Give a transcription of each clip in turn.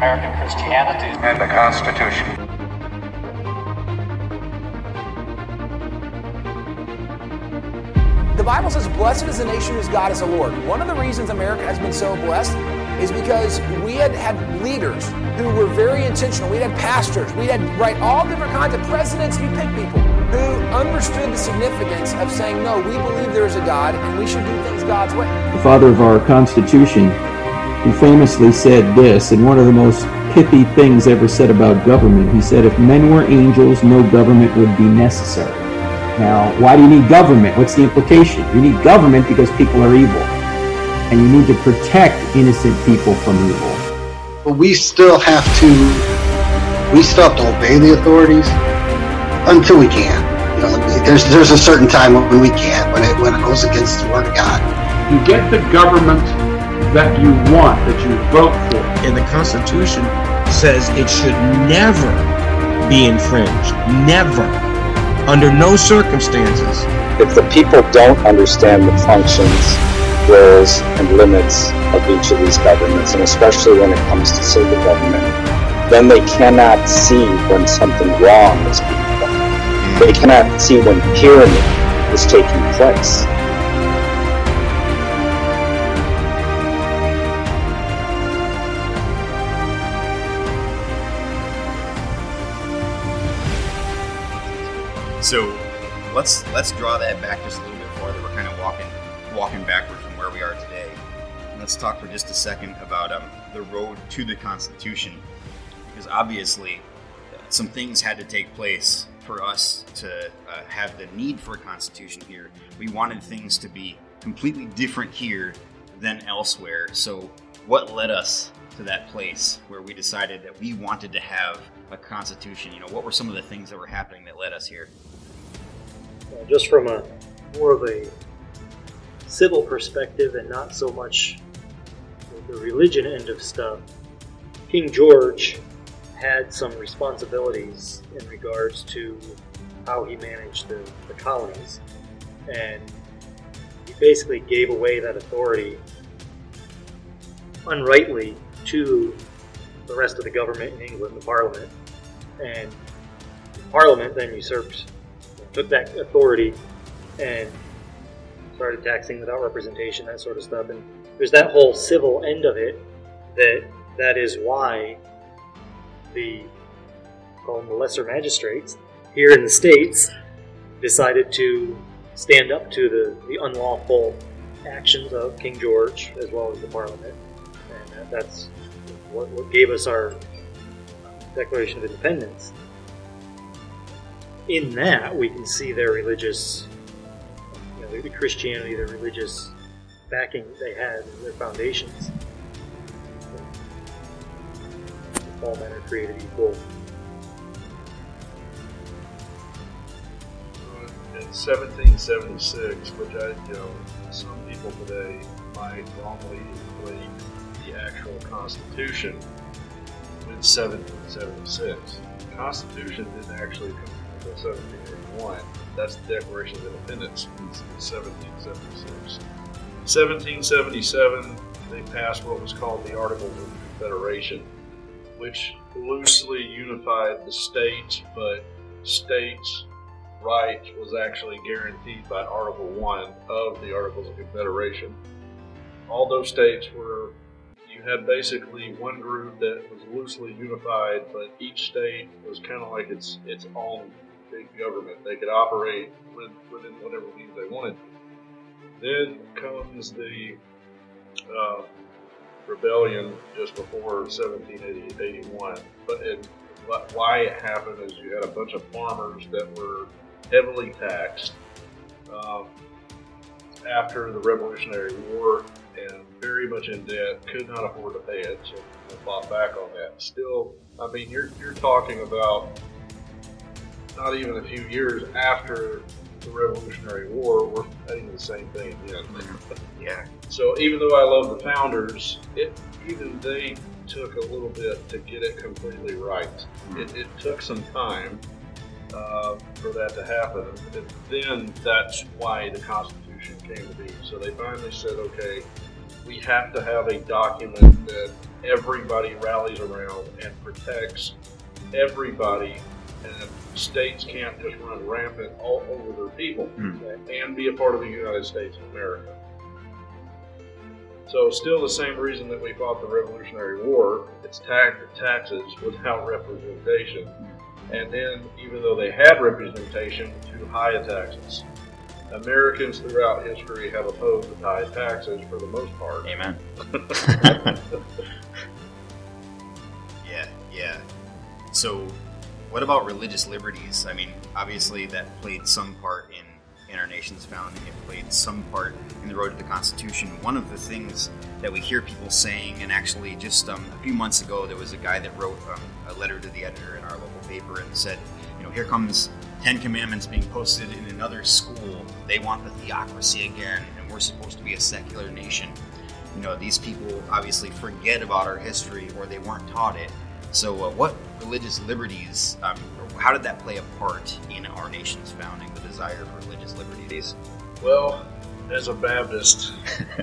American Christianity and the Constitution. The Bible says, Blessed is the nation whose God is the Lord. One of the reasons America has been so blessed is because we had had leaders who were very intentional. We had pastors. We had right all different kinds of presidents. You pick people who understood the significance of saying, no, we believe there is a God and we should do things God's way. The father of our Constitution, he famously said this, and one of the most pithy things ever said about government. He said, if men were angels, no government would be necessary. Now, why do you need government? What's the implication? You need government because people are evil. And you need to protect innocent people from evil. But we still have to we still have to obey the authorities until we can. You know, there's there's a certain time when we can't, when it when it goes against the word of God. You get the government that you want, that you vote for. And the Constitution says it should never be infringed. Never under no circumstances. If the people don't understand the functions, roles, and limits of each of these governments, and especially when it comes to civil government, then they cannot see when something wrong is being done. They cannot see when tyranny is taking place. So let's let's draw that back just a little bit farther. We're kind of walking walking backward from where we are today. Let's talk for just a second about um, the road to the Constitution, because obviously some things had to take place for us to uh, have the need for a Constitution here. We wanted things to be completely different here than elsewhere. So what led us to that place where we decided that we wanted to have a Constitution? You know, what were some of the things that were happening that led us here? Uh, just from a more of a civil perspective and not so much the religion end of stuff, King George had some responsibilities in regards to how he managed the, the colonies. And he basically gave away that authority unrightly to the rest of the government in England, the Parliament. And the Parliament then usurped took that authority and started taxing without representation, that sort of stuff. And there's that whole civil end of it that that is why the them the lesser magistrates here in the states decided to stand up to the, the unlawful actions of King George as well as the Parliament, and uh, that's what, what gave us our Declaration of Independence in that we can see their religious, you know, the Christianity, their religious backing they had, their foundations. All men are created equal. Uh, in 1776, which I, you know, some people today might wrongly equate the actual Constitution with 1776. The Constitution didn't actually come 1781. That's the Declaration of Independence in 1776. 1777, they passed what was called the Articles of Confederation, which loosely unified the states, but states' rights was actually guaranteed by Article 1 of the Articles of Confederation. All those states were you had basically one group that was loosely unified, but each state was kind of like its its own big government. They could operate within whatever means they wanted. Then comes the uh, rebellion just before 1781. But it, why it happened is you had a bunch of farmers that were heavily taxed um, after the Revolutionary War and very much in debt, could not afford to pay it, so they fought back on that. Still, I mean, you're, you're talking about not even a few years after the Revolutionary War, we're fighting the same thing again. Yeah. So even though I love the founders, it even they took a little bit to get it completely right. Mm-hmm. It, it, took some time uh, for that to happen, and then that's why the Constitution came to be. So they finally said, okay, we have to have a document that everybody rallies around and protects everybody, and states can't just run rampant all over their people hmm. and be a part of the United States of America. So, still the same reason that we fought the Revolutionary War, it's tax taxes without representation. And then, even though they had representation, too high a taxes. Americans throughout history have opposed the high taxes for the most part. Amen. yeah, yeah. So, what about religious liberties? I mean, obviously that played some part in, in our nation's founding. It played some part in the road to the Constitution. One of the things that we hear people saying, and actually just um, a few months ago, there was a guy that wrote um, a letter to the editor in our local paper and said, you know, here comes Ten Commandments being posted in another school. They want the theocracy again, and we're supposed to be a secular nation. You know, these people obviously forget about our history or they weren't taught it. So, uh, what religious liberties, um, how did that play a part in our nation's founding, the desire for religious liberties? Well, as a Baptist,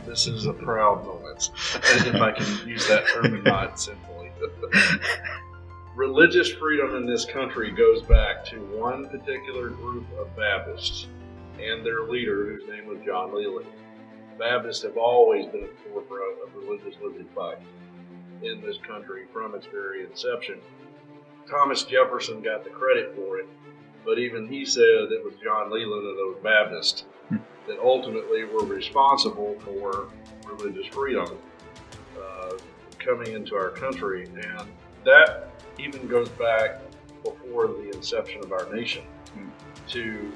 this is a proud moment, if I can use that term not simply. Religious freedom in this country goes back to one particular group of Baptists and their leader, whose name was John Leland. Baptists have always been the forefront of religious liberty fight in this country from its very inception. Thomas Jefferson got the credit for it, but even he said it was John Leland and those Baptists that ultimately were responsible for religious freedom uh, coming into our country. And that even goes back before the inception of our nation to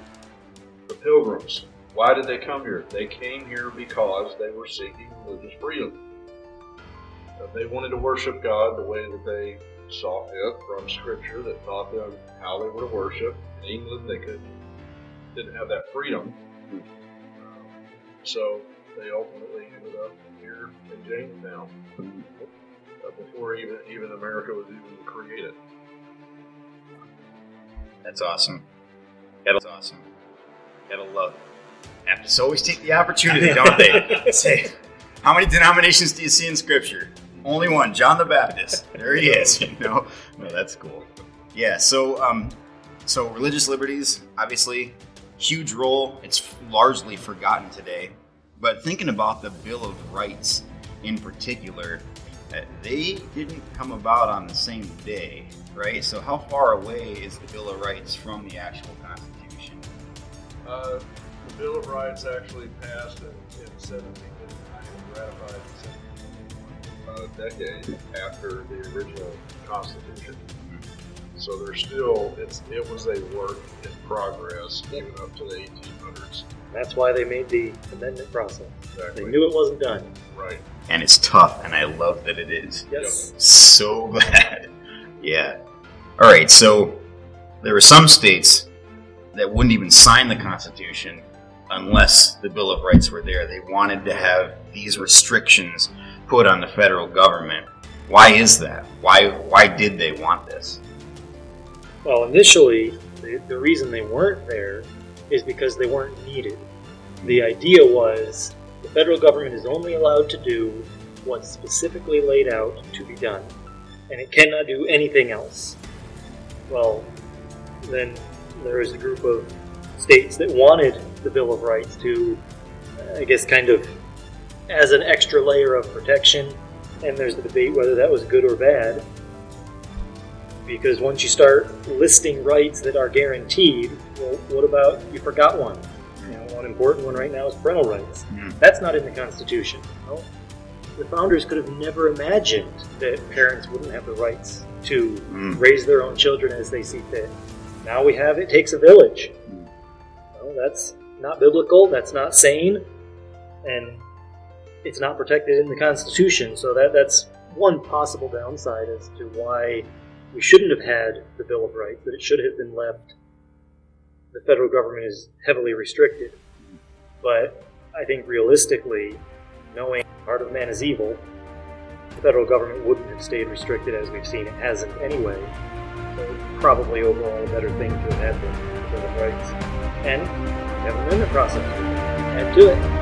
the pilgrims. Why did they come here? They came here because they were seeking religious freedom. They wanted to worship God the way that they saw fit from Scripture that taught them how they were to worship. In England, they could didn't have that freedom, Um, so they ultimately ended up here in Jamestown uh, before even even America was even created. That's awesome. That's awesome. Gotta love. Baptists always take the opportunity, don't they? Say, how many denominations do you see in Scripture? Only one, John the Baptist. There he is. You know, no, that's cool. Yeah. So, um, so religious liberties, obviously, huge role. It's largely forgotten today. But thinking about the Bill of Rights in particular, uh, they didn't come about on the same day, right? So, how far away is the Bill of Rights from the actual Constitution? Uh, the Bill of Rights actually passed in, in 1759 and ratified in 1791, about a decade after the original Constitution. Mm-hmm. So there's still it's it was a work in progress even up to the 1800s. That's why they made the amendment process. Exactly. They knew it wasn't done. Right. And it's tough, and I love that it is. Yes. So glad. Yeah. All right. So there were some states that wouldn't even sign the Constitution unless the Bill of Rights were there. They wanted to have these restrictions put on the federal government. Why is that? Why why did they want this? Well, initially, the, the reason they weren't there is because they weren't needed. The idea was the federal government is only allowed to do what's specifically laid out to be done, and it cannot do anything else. Well, then there is a group of states that wanted the Bill of Rights to, I guess, kind of as an extra layer of protection, and there's the debate whether that was good or bad because once you start listing rights that are guaranteed, well, what about you forgot one? You know, one important one right now is parental rights. Mm. That's not in the Constitution. Well, the founders could have never imagined that parents wouldn't have the rights to Mm. raise their own children as they see fit. Now we have it takes a village. Well, that's not biblical. That's not sane, and it's not protected in the Constitution. So that that's one possible downside as to why we shouldn't have had the Bill of Rights. That it should have been left. The federal government is heavily restricted, but I think realistically, knowing part of man is evil, the federal government wouldn't have stayed restricted as we've seen. It hasn't anyway. So probably overall a better thing to have had the Bill of Rights and have an amendment process. Add to it.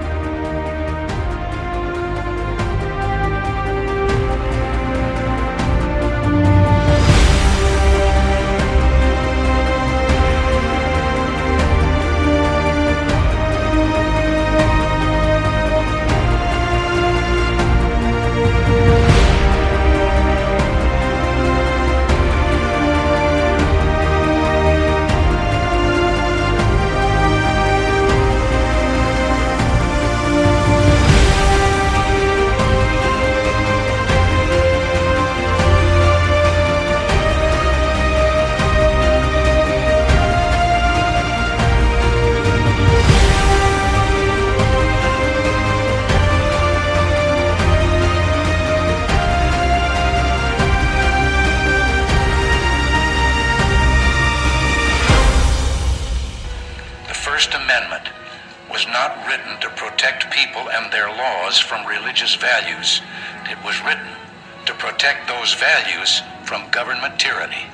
People and their laws from religious values. It was written to protect those values from government tyranny.